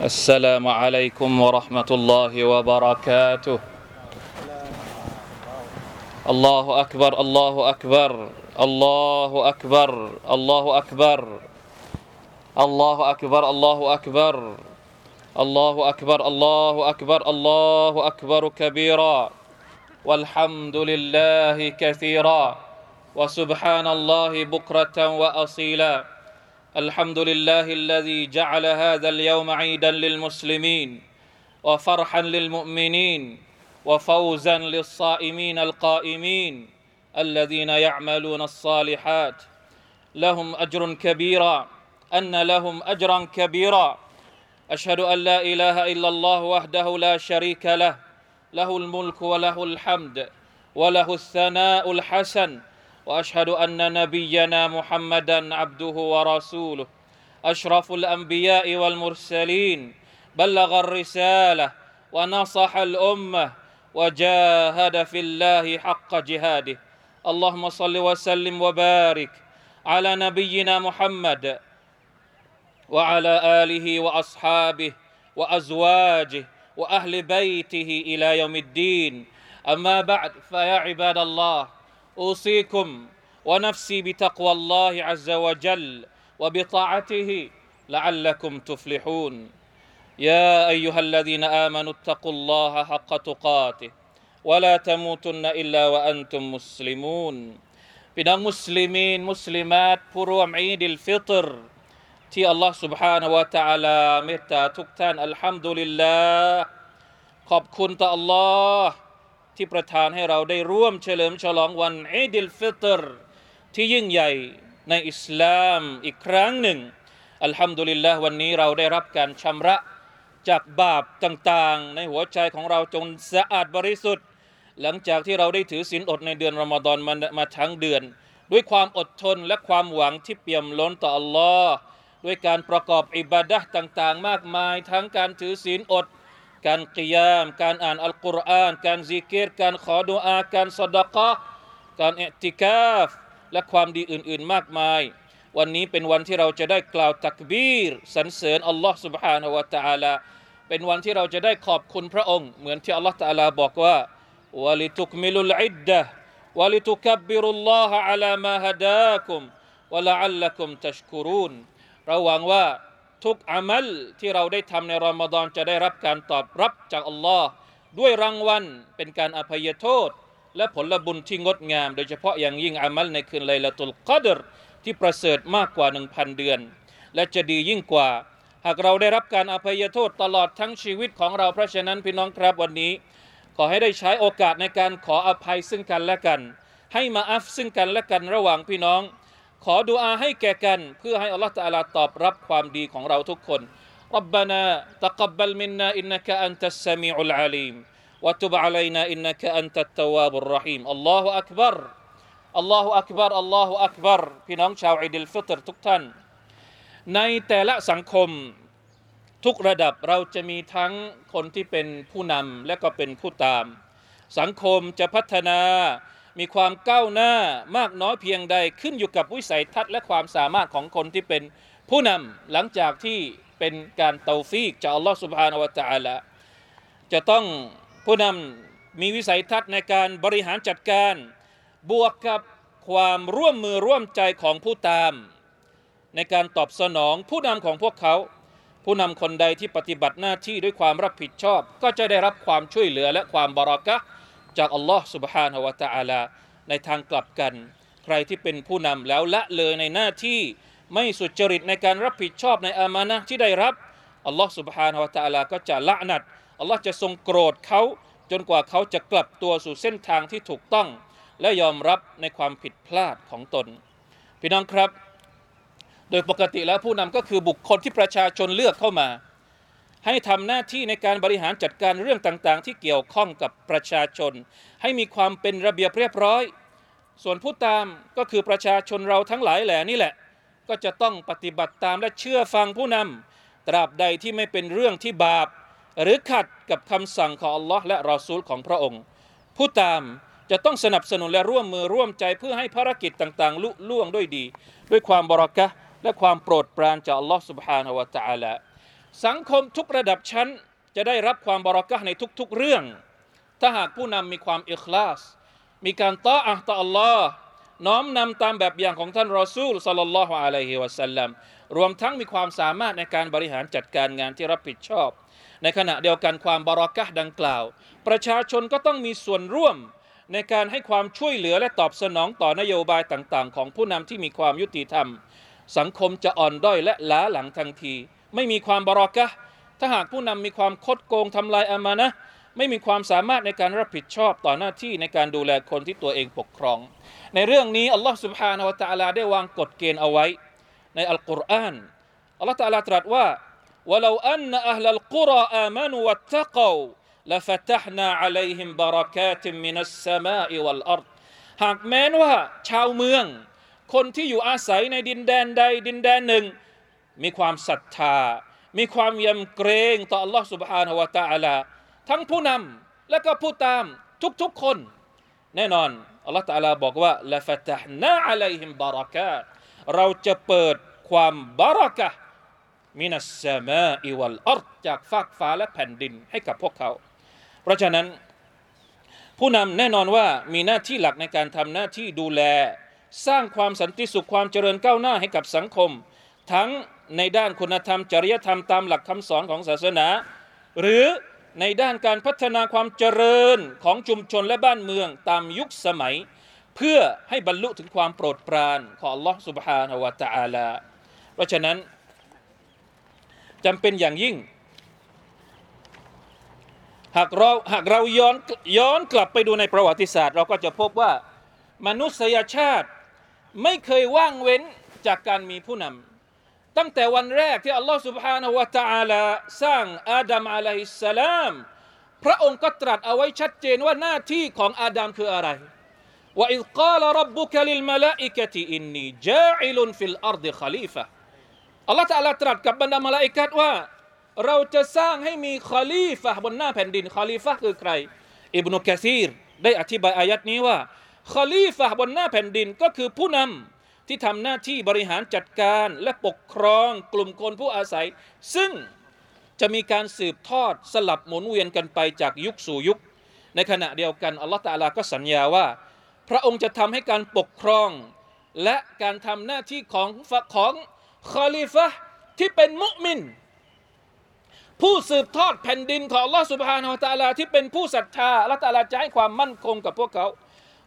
السلام عليكم ورحمة الله وبركاته. الله أكبر الله أكبر الله أكبر الله أكبر الله أكبر الله أكبر الله أكبر الله أكبر الله أكبر كبيرا. والحمد لله كثيرا. وسبحان الله بكرة وأصيلا. الحمد لله الذي جعل هذا اليوم عيدا للمسلمين وفرحا للمؤمنين وفوزا للصائمين القائمين الذين يعملون الصالحات. لهم أجر كبيرا أن لهم أجرا كبيرا. أشهد أن لا إله إلا الله وحده لا شريك له له الملك وله الحمد وله الثناء الحسن وأشهد أن نبينا محمدا عبده ورسوله أشرف الأنبياء والمرسلين بلغ الرسالة ونصح الأمة وجاهد في الله حق جهاده. اللهم صل وسلم وبارك على نبينا محمد وعلى آله وأصحابه وأزواجه وأهل بيته إلى يوم الدين. أما بعد فيا عباد الله اوصيكم ونفسي بتقوى الله عز وجل وبطاعته لعلكم تفلحون يا ايها الذين امنوا اتقوا الله حق تقاته ولا تموتن الا وانتم مسلمون พี่น้องมุสลิมีนมุสลิมาตผู้ร่วมอีดิลฟิตรที่อัลลอฮ์ سبحانه และ تعالى เมตตาทุกท่านอัลฮัมดุลิลลาห์ขอบคุณต่ออัลลอฮ์ ที่ประทานให้เราได้ร่วมเฉลิมฉลองวันอีดิลฟิตรที่ยิ่งใหญ่ในอิสลามอีกครั้งหนึ่ง الحمد للهวันนี้เราได้รับการชำระจากบาปต่างๆ ในหัวใจของเราจนสะอาดบริสุทธิ์ หลังจากที่เราได้ถือศีลอดในเดือนรอมฎอนมามาทั้งเดือน ด้วยความอดทนและความหวังที่เปี่ยมล้นต่ออัลลอฮ์ด้วยการประกอบอิบาดะห์ต่างๆ มากมาย ทั้งการถือศีลอด การกิยาม การอ่านอัลกุรอาน การซิกเกตการขอดุอา การสดกะการเอติกาฟ และความดีอื่นๆ มากมาย วันนี้เป็นวันที่เราจะได้กล่าวตักบีรสรรเสริญอัลลอฮ์ سبحانه และ تعالى เป็นวันที่เราจะได้ขอบคุณพระองค์ เหมือนที่อัลลอฮ์ تعالى บอกว่าวะลิตุกมิลุลอิดดะวะลิตุคับบิรุลลอฮะอะลามาฮดาคุมวะละอัลลักุมตัชกุรูนเราหวังว่า ทุกอามัลที่เราได้ทำในรอมฎอนจะได้รับการตอบรับจากอัลลอฮ์ด้วยรางวัลเป็นการอภัยโทษ และผลบุญที่งดงาม โดยเฉพาะอย่างยิ่งอามัลในคืนไลลาตุลกัดรที่ประเสริฐมากกว่า 1,000 เดือน และจะดียิ่งกว่า หากเราได้รับการอภัยโทษตลอดทั้งชีวิตของเราเพราะฉะนั้นพี่น้องครับวันนี้ ขอให้ได้ใช้โอกาสในการขออภัยซึ่งกันและกัน ให้มาอัฟซึ่งกันและกันระหว่างพี่น้อง ขอดุอาให้แก่กัน เพื่อให้อัลลอฮฺ تعالىตอบรับความดีของเราทุกคนربنا تقبل منا إنك أنت السميع العليم وتب علينا إنك أنت التواب الرحيم الله أكبر الله أكبر الله أكبرพี่น้องชาวอิดิลฟิตรทุกท่าน ในแต่ละสังคมทุกระดับเราจะมีทั้งคนที่เป็นผู้นำและก็เป็นผู้ตาม สังคมจะพัฒนา มีความก้าวหน้ามากน้อยเพียงใดขึ้นอยู่กับวิสัยทัศน์และความสามารถของคนที่เป็นผู้นำหลังจากที่เป็นการเตาฟีกจากอัลลอฮฺสุบฮานาวะตะอาลาจะต้องผู้นำมีวิสัยทัศน์ในการบริหารจัดการ บวกกับความร่วมมือร่วมใจของผู้ตาม ในการตอบสนองผู้นำของพวกเขา ผู้นำคนใดที่ปฏิบัติหน้าที่ด้วยความรับผิดชอบ ก็จะได้รับความช่วยเหลือและความบารักะ จากอัลลอฮ์ سبحانه และ تعالى ในทางกลับกัน ใครที่เป็นผู้นำแล้วละเลยในหน้าที่ไม่สุจริตในการรับผิดชอบในอามานะห์ที่ได้รับอัลลอฮ์ سبحانه และ تعالى ก็จะละนัดอัลลอฮ์จะทรงโกรธเขาจนกว่าเขาจะกลับตัวสู่เส้นทางที่ถูกต้อง และยอมรับในความผิดพลาดของตน พี่น้องครับ โดยปกติแล้วผู้นำก็คือบุคคลที่ประชาชนเลือกเข้ามา ให้ทำหน้าที่ในการบริหารจัดการเรื่องต่างๆ ที่เกี่ยวข้องกับประชาชน ให้มีความเป็นระเบียบเรียบร้อย ส่วนผู้ตามก็คือประชาชนเราทั้งหลายแหล่นี่แหละ ก็จะต้องปฏิบัติตามและเชื่อฟังผู้นำตราบใดที่ไม่เป็นเรื่องที่บาป หรือขัดกับคำสั่งของอัลลอฮ์และรอซูลของพระองค์ ผู้ตามจะต้องสนับสนุนและร่วมมือร่วมใจเพื่อให้ภารกิจต่างๆ ลุล่วงด้วยดี ด้วยความบรักะห์และความโปรดปรานจากอัลลอฮ์ سبحانه และ تعالى สังคมทุกระดับชั้นจะได้รับความบารอกะในทุกๆเรื่อง ถ้าหากผู้นำมีความอิคลาส มีการต้ออะห์ต่ออัลลอฮ์น้อมนำตามแบบอย่างของท่านรอซูลสัลลัลลอฮุอะลัยฮิวะสัลลัมรวมทั้งมีความสามารถในการบริหารจัดการงานที่รับผิดชอบ ในขณะเดียวกันความบารอกะดังกล่าว ประชาชนก็ต้องมีส่วนร่วมในการให้ความช่วยเหลือและตอบสนองต่อนโยบายต่างๆ ของผู้นำที่มีความยุติธรรม สังคมจะอ่อนด้อยและล้าหลังทันที ไม่มีความบารอกะห์ถ้าหากผู้นำมีความคดโกงทำลายอามานะห์ไม่มีความสามารถในการรับผิดชอบต่อหน้าที่ในการดูแลคนที่ตัวเองปกครอง ในเรื่องนี้อัลลอฮ์ سبحانه และ تعالى ได้วางกฎเกณฑ์เอาไว้ ในอัลกุรอานอัลลอฮ์ تعالى ตรัสว่า ولو أن أهل القرى آمنوا واتقوا لفتحنا عليهم بركات من السماء والأرض หากแม้นว่าชาวเมือง คนที่อยู่อาศัยในดินแดนใดดินแดนหนึ่ง มีความศรัทธา มีความยำเกรงต่อ Allah سبحانه และ تعالى ทั้งผู้นำและก็ผู้ตามทุกๆคน แน่นอนอัลลอฮฺตะอาลาบอกว่าละฟะตห์นาอะลัยฮิมบารักาตเราจะเปิดความบารักะห์มินัสสมาอิวัลอัรดจากฟากฟ้าและแผ่นดินให้กับพวกเขา เพราะฉะนั้น ผู้นำแน่นอนว่ามีหน้าที่หลักในการทำหน้าที่ดูแล สร้างความสันติสุขความเจริญก้าวหน้าให้กับสังคม ทั้ง ในด้านคุณธรรม จริยธรรมตามหลักคำสอนของศาสนา หรือในด้านการพัฒนาความเจริญของชุมชนและบ้านเมืองตามยุคสมัย เพื่อให้บรรลุถึงความโปรดปรานของ Allah سبحانه และ تعالى เพราะฉะนั้นจำเป็นอย่างยิ่ง หากเราหากเราย้อนย้อนกลับไปดูในประวัติศาสตร์ เราก็จะพบว่ามนุษยชาติไม่เคยว่างเว้นจากการมีผู้นำ ตั้งแต่วันแรกที่อัลลอฮฺ سبحانه และ تعالى สร้างอาดัมอะลัยฮิสสลาม พระองค์ก็ตรัสเอาไว้ชัดเจนว่าหน้าที่ของอาดัมคืออะไรว่าอิ قال ربك للملائكة إني جاعل في الأرض خليفة อัลลอฮฺตะอาลาตรัสกับบรรดามาลาอิกัดว่า เราจะสร้างให้มีคอลีฟะบนหน้าแผ่นดินคอลีฟะคือใคร อิบนุกะซีรได้อธิบายอายัดนี้ว่าคอลีฟะบนหน้าแผ่นดินก็คือผู้นำ ที่ทำหน้าที่บริหารจัดการและปกครองกลุ่มคนผู้อาศัย ซึ่งจะมีการสืบทอดสลับหมุนเวียนกันไปจากยุคสู่ยุค ในขณะเดียวกันอัลลอฮฺตาลาก็สัญญาว่า พระองค์จะทำให้การปกครอง และการทำหน้าที่ของของคอลีฟะที่เป็นมุมิน ผู้สืบทอดแผ่นดินของอัลลอฮฺสุบฮานาอัลตะลาที่เป็นผู้ศรัทธาอัลลอฮฺตะลาจะให้ความมั่นคงกับพวกเขา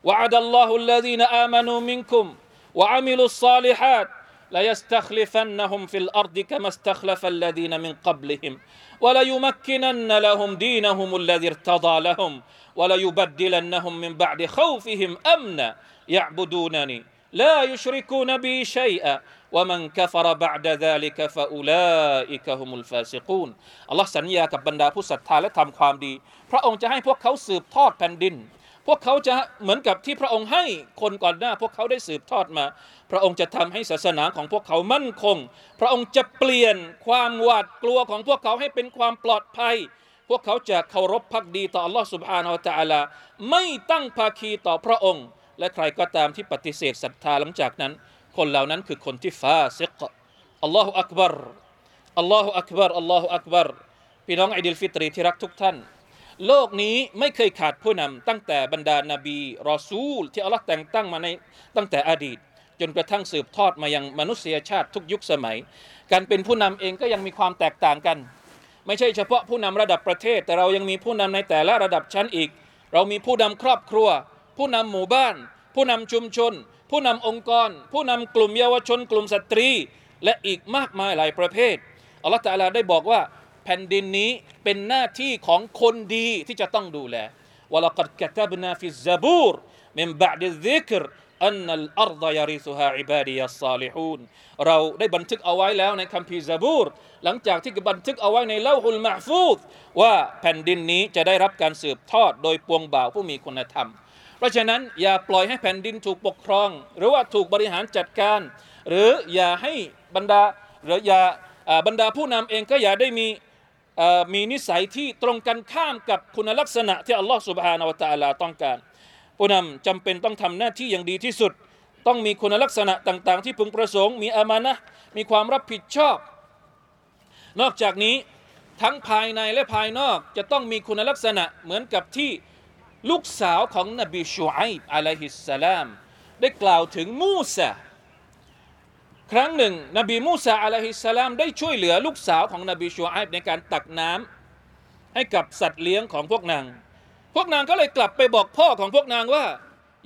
วะอัดัลลอฮุลลดีนอามานูมินคุม วะอามิลุสซาลิฮัด ليستخلفنهم في الأرض كما استخلف الذين من قبلهم وليمكنن لهم دينهم الذي ارتضى لهم وليبدلنهم من بعد خوفهم أمنا يعبدونني لا يشركون بي شيئا ومن كفر بعد ذلك فأولئك هم الفاسقون อัลลอฮ์สัญญากับบรรดาผู้ศรัทธาและทำความดี พระองค์จะให้พวกเขาสืบทอดแผ่นดิน พวกเขาจะเหมือนกับที่พระองค์ให้คนก่อนหน้า พวกเขาได้สืบทอดมา พระองค์จะทำให้ศาสนาของพวกเขามั่นคง พระองค์จะเปลี่ยนความหวาดกลัวของพวกเขาให้เป็นความปลอดภัย พวกเขาจะเคารพพักดีต่อ Allah سبحانه และ تعالى ไม่ตั้งภาคีต่อพระองค์ และใครก็ตามที่ปฏิเสธศรัทธาหลังจากนั้น คนเหล่านั้นคือคนที่ฟาซิกอัลลอฮฺอักบารอัลลอฮฺอักบารอัลลอฮฺอักบารพี่น้องอิดิลฟิตรีที่รักทุกท่าน โลกนี้ไม่เคยขาดผู้นำตั้งแต่บรรดานาบีรอซูล ที่อัลลอฮ์แต่งตั้งมาในตั้งแต่อดีต จนกระทั่งสืบทอดมายังมนุษยชาติทุกยุคสมัย การเป็นผู้นำเองก็ยังมีความแตกต่างกัน ไม่ใช่เฉพาะผู้นำระดับประเทศ แต่เรายังมีผู้นำในแต่ละระดับชั้นอีก เรามีผู้นำครอบครัว ผู้นำหมู่บ้าน ผู้นำชุมชน ผู้นำองค์กร ผู้นำกลุ่มเยาวชน กลุ่มสตรี และอีกมากมายหลายประเภทอัลลอฮฺตะอาลาได้บอกว่า แผ่นดินนี้เป็นหน้าที่ของคนดีที่จะต้องดูแลولقد كتبنا في الزبور من بعد الذكر أن الأرض يرثها عبادي الصالحونเราได้บันทึกเอาไว้แล้วในคัมภีร์ซาบูร หลังจากที่บันทึกเอาไว้ในเล่าฮุลมาฟูดว่าแผ่นดินนี้จะได้รับการสืบทอดโดยปวงบ่าวผู้มีคุณธรรม เพราะฉะนั้นอย่าปล่อยให้แผ่นดินถูกปกครอง หรือว่าถูกบริหารจัดการ หรืออย่าให้บรรดาหรืออย่าบรรดาผู้นำเองก็อย่าได้มี มีนิสัยที่ตรงกันข้ามกับคุณลักษณะที่อัลลอฮฺสุบฮานาวะตะอาลาต้องการผู้นำจำเป็นต้องทำหน้าที่อย่างดีที่สุด ต้องมีคุณลักษณะต่าง ๆ ที่พึงประสงค์ มีอามานะมีความรับผิดชอบ นอกจากนี้ทั้งภายในและภายนอกจะต้องมีคุณลักษณะเหมือนกับที่ลูกสาวของนบีชูไอบอะลัยฮิสสลาม ได้กล่าวถึงมูซา ครั้งหนึ่ง นบีมูซาอะลัยฮิสสลามได้ช่วยเหลือลูกสาวของนบีชูไอบในการตักน้ำให้กับสัตว์เลี้ยงของพวกนาง พวกนางก็เลยกลับไปบอกพ่อของพวกนางว่า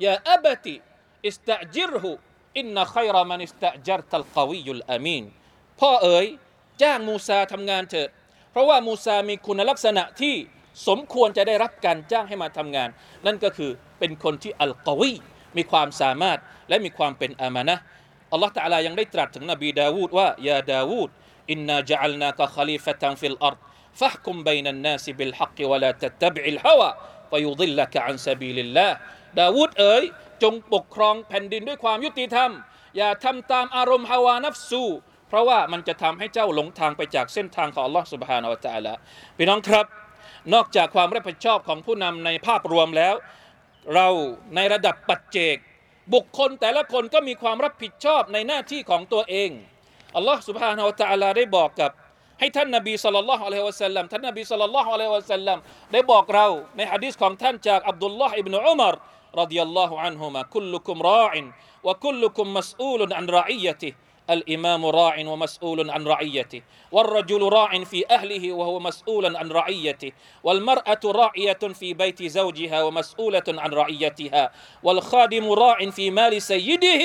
يا أبت استأجره إن خير من استأجرت القوي الأمينพ่อเอ๋ยจ้างมูซาทำงานเถิดเพราะว่ามูซามีคุณลักษณะที่สมควรจะได้รับการจ้างให้มาทำงาน นั่นก็คือเป็นคนที่القويมีความสามารถและมีความเป็นأمانة อัลลอฮฺตะลายังได้ตรัสถึงนบีดาวูดว่าيا داوود إنا جعلناك خليفة في الأرض فاحكم بين الناس بالحق ولا تتبع الهوى فيضلك عن سبيل الله ดาวูดเอ๋ยจงปกครองแผ่นดินด้วยความยุติธรรม อย่าทำตามอารมณ์ hawa nafsu เพราะว่ามันจะทำให้เจ้าหลงทางไปจากเส้นทางของอัลลอฮ์สุบฮานาวะตาละพี่น้องครับ นอกจากความรับผิดชอบของผู้นำในภาพรวมแล้ว เราในระดับปัจเจก บุคคลแต่ละคนก็มีความรับผิดชอบในหน้าที่ของตัวเองอัลลอฮ์สุบฮานาอัตะอาลาได้บอกกับ ให้ท่านนบีสุลลัลลอฮ์อะลัยฮิวะสัลลัมท่านนบีสุลลัลลอฮ์อะลัยฮิวะสัลลัมได้บอกเราใน h ะด i ษของท่านจากอับดุลลอฮ์อิบนุอุมารรดิยัลลอฮุอันฮุมาคุลลุคุมรออินวะคุลลุคุมมัสอลุนอันรออียติ الإمام راع ومسؤول عن رعيته والرجل راع في أهله وهو مسؤول عن رعيته والمرأة راعية في بيت زوجها ومسؤولة عن رعيتها والخادم راع في مال سيده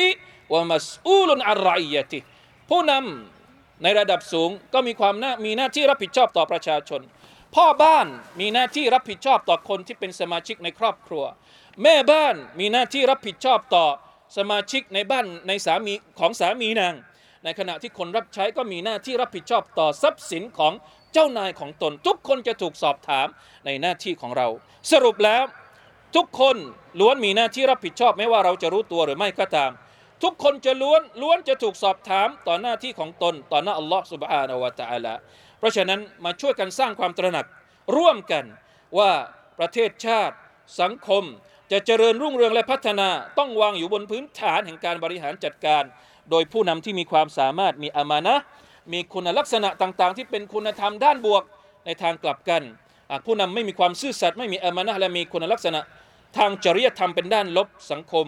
ومسؤول عن رعيته ผู้นำในระดับสูงก็มีความน่ามีหน้าที่รับผิดชอบต่อประชาชน พ่อบ้านมีหน้าที่รับผิดชอบต่อคนที่เป็นสมาชิกในครอบครัว แม่บ้านมีหน้าที่รับผิดชอบต่อสมาชิกในบ้านในสามีของสามีนาง ในขณะที่คนรับใช้ก็มีหน้าที่รับผิดชอบต่อทรัพย์สินของเจ้านายของตน ทุกคนจะถูกสอบถามในหน้าที่ของเรา สรุปแล้ว ทุกคนล้วนมีหน้าที่รับผิดชอบไม่ว่าเราจะรู้ตัวหรือไม่ก็ตาม ทุกคนจะล้วนล้วนจะถูกสอบถามต่อหน้าที่ของตน ต่อหน้าอัลลอฮ์ سبحانه และ تعالى เพราะฉะนั้นมาช่วยกันสร้างความตระหนักร่วมกันว่าประเทศชาติ สังคม จะเจริญรุ่งเรืองและพัฒนาต้องวางอยู่บนพื้นฐานแห่งการบริหารจัดการ โดยผู้นำที่มีความสามารถมีอามานะมีคุณลักษณะต่างๆ ที่เป็นคุณธรรมด้านบวกในทางกลับกันผู้นำไม่มีความซื่อสัตย์ไม่มีอามานะและมีคุณลักษณะ ทางจริยธรรมเป็นด้านลบสังคม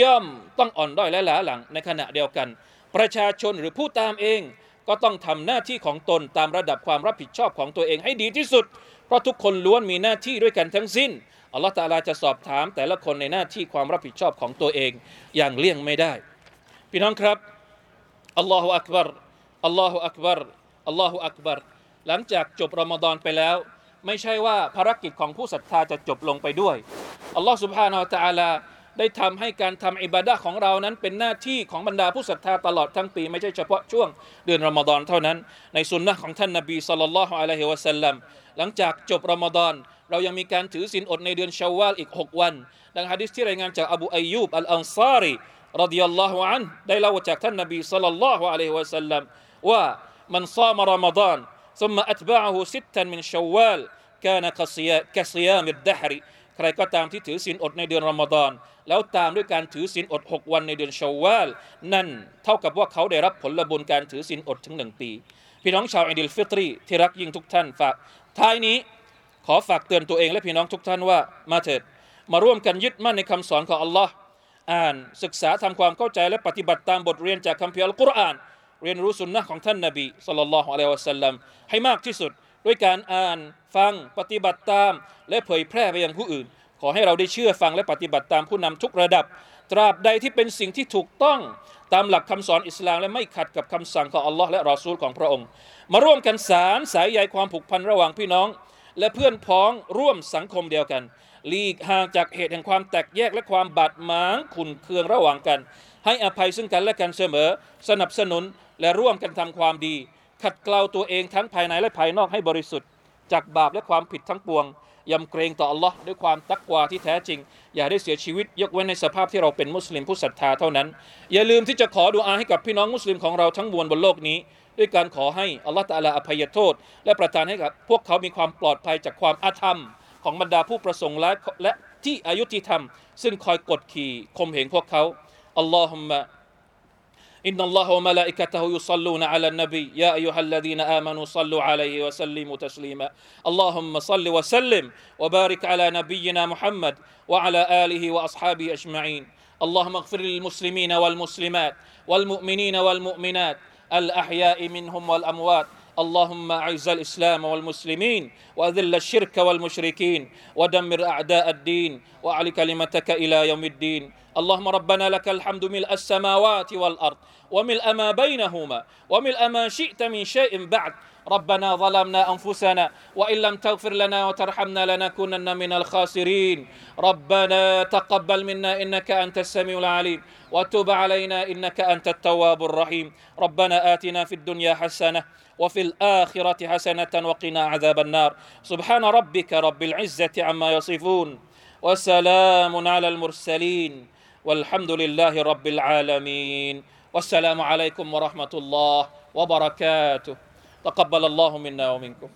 ย่อมต้องอ่อนด้อยและล้าหลังในขณะเดียวกัน ประชาชนหรือผู้ตามเองก็ต้องทำหน้าที่ของตนตามระดับความรับผิดชอบของตัวเองให้ดีที่สุด เพราะทุกคนล้วนมีหน้าที่ด้วยกันทั้งสิ้น อัลลอฮฺตาลาจะสอบถามแต่ละคนในหน้าที่ความรับผิดชอบของตัวเองอย่างเลี่ยงไม่ได้ พี่น้องครับอัลลอฮฺอักบารอัลลอฮฺอักบารอัลลอฮฺอักบารหลังจากจบรอมฎอนไปแล้ว ไม่ใช่ว่าภารกิจของผู้ศรัทธาจะจบลงไปด้วยอัลลอฮฺสุบฮานาอัลตาลาได้ทำให้การทำอิบาดะของเรานั้นเป็นหน้าที่ของบรรดาผู้ศรัทธาตลอดทั้งปี ไม่ใช่เฉพาะช่วงเดือนรอมฎอนเท่านั้น ในสุนนะของท่านนบีสุลต่านละฮ์อะลัยฮิวะสัลลัมหลังจากจบรอมฎอน เรายังมีการถือศีลอดในเดือนชาววาลอีก 6 วัน ดังฮะดิษที่รายงานจากอบูอายูบอัลอันซารีรดิยัลลอฮุอันได้เล่าจากท่านนบีสัลลัลลอฮุอะลัยฮิวะสัลลัมว่ามันซามรอมฎอน ثم أتبعه ستا من شوال كان كصيام الدهر ใครก็ตามที่ถือศีลอดในเดือนรอมฎอน แล้วตามด้วยการถือศีลอด 6 วันในเดือนชาวาล นั่นเท่ากับว่าเขาได้รับผลบุญการถือศีลอดถึงหนึ่งปี พี่น้องชาวอิดิลฟิตรีที่รักยิ่งทุกท่านฝากท้ายนี้ ขอฝากเตือนตัวเองและพี่น้องทุกท่านว่ามาเถิดมาร่วมกันยึดมั่นในคำสอนของอัลลอฮ์อ่านศึกษาทำความเข้าใจและปฏิบัติตามบทเรียนจากคัมภีร์อัลกุรอาน เรียนรู้สุนนะของท่านนบีสัลลัลลอฮุอะลัยวะสัลลัมให้มากที่สุด ด้วยการอ่านฟังปฏิบัติตาม และเผยแพร่ไปยังผู้อื่น ขอให้เราได้เชื่อฟังและปฏิบัติตามผู้นำทุกระดับ ตราบใดที่เป็นสิ่งที่ถูกต้องตามหลักคำสอนอิสลามและไม่ขัดกับคำสั่งของอัลลอฮ์และรอซูลของพระองค์ มาร่วมกันสารสายใยความผูกพันระหว่างพี่น้อง และเพื่อนพ้องร่วมสังคมเดียวกันหลีกห่างจากเหตุแห่งความแตกแยกและความบาดหมางขุนเคืองระหว่างกัน ให้อภัยซึ่งกันและกันเสมอ สนับสนุนและร่วมกันทำความดี ขัดเกลาตัวเองทั้งภายในและภายนอกให้บริสุทธิ์ จากบาปและความผิดทั้งปวงยำเกรงต่ออัลลอฮ์ด้วยความตักวาที่แท้จริง อย่าได้เสียชีวิตยกเว้นในสภาพที่เราเป็นมุสลิมผู้ศรัทธาเท่านั้น อย่าลืมที่จะขอดุอาให้กับพี่น้องมุสลิมของเราทั้งมวลบนโลกนี้ ด้วยการขอให้อัลลอฮ์ตะอาลาอภัยโทษ และประทานให้กับพวกเขามีความปลอดภัยจากความอาธรรม ของบรรดาผู้ประสงค์ร้ายและที่อายุติธรรม ซึ่งคอยกดขี่ข่มเหงพวกเขาอัลลอฮุมะ إن الله وملائكته يصلون على النبي يا أيها الذين آمنوا صلوا عليه وسلموا تسليما اللهم صل وسلم وبارك على نبينا محمد وعلى آله وأصحابه أجمعين اللهم اغفر للمسلمين والمسلمات والمؤمنين والمؤمنات الأحياء منهم والأموات. اللهم أعز الإسلام والمسلمين وأذل الشرك والمشركين ودمر أعداء الدين وأعل كلمتك إلى يوم الدين. اللهم ربنا لك الحمد ملء السماوات والأرض وملء ما بينهما وملء ما شئت من شيء بعد. ربنا ظلمنا أنفسنا وإن لم تغفر لنا وترحمنا لنكونن من الخاسرين. ربنا تقبل منا إنك أنت السميع العليم وتب علينا إنك أنت التواب الرحيم. ربنا آتنا في الدنيا حسنة وفي الآخرة حسنة وقنا عذاب النار. سبحان ربك رب العزة عما يصفون وسلام على المرسلين. والحمد لله رب العالمين. والسلام عليكم ورحمة الله وبركاته. تقبل الله منا ومنكم.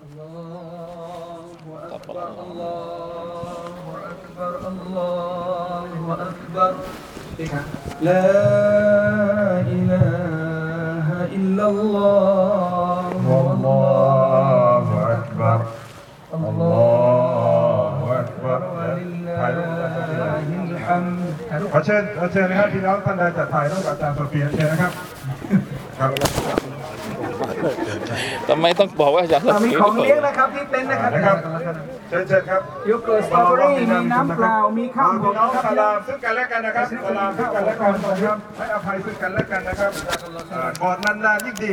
الله أكبر الله أكبر الله أكبر لا إله إلا الله. ขอเชิญขอเชิญนะครับพี่น้องท่านใดจะถ่ายรูปกับอาจารย์โซเฟียเชิญนะครับครับทำไมต้องบอกว่าอย่าอะมีของเลี้ยงนะครับที่เต็นท์นะครับนะครับเชิญเชิญครับโยเกิร์ตสตรอเบอรี่มีน้ำเปล่ามีข้าวพี่น้องสลามซึ่งกันและกันนะครับสลามซึ่งกันและกันนะครับให้อภัยซึ่งกันและกันนะครับอ่าก่อนนานๆยิ่งดี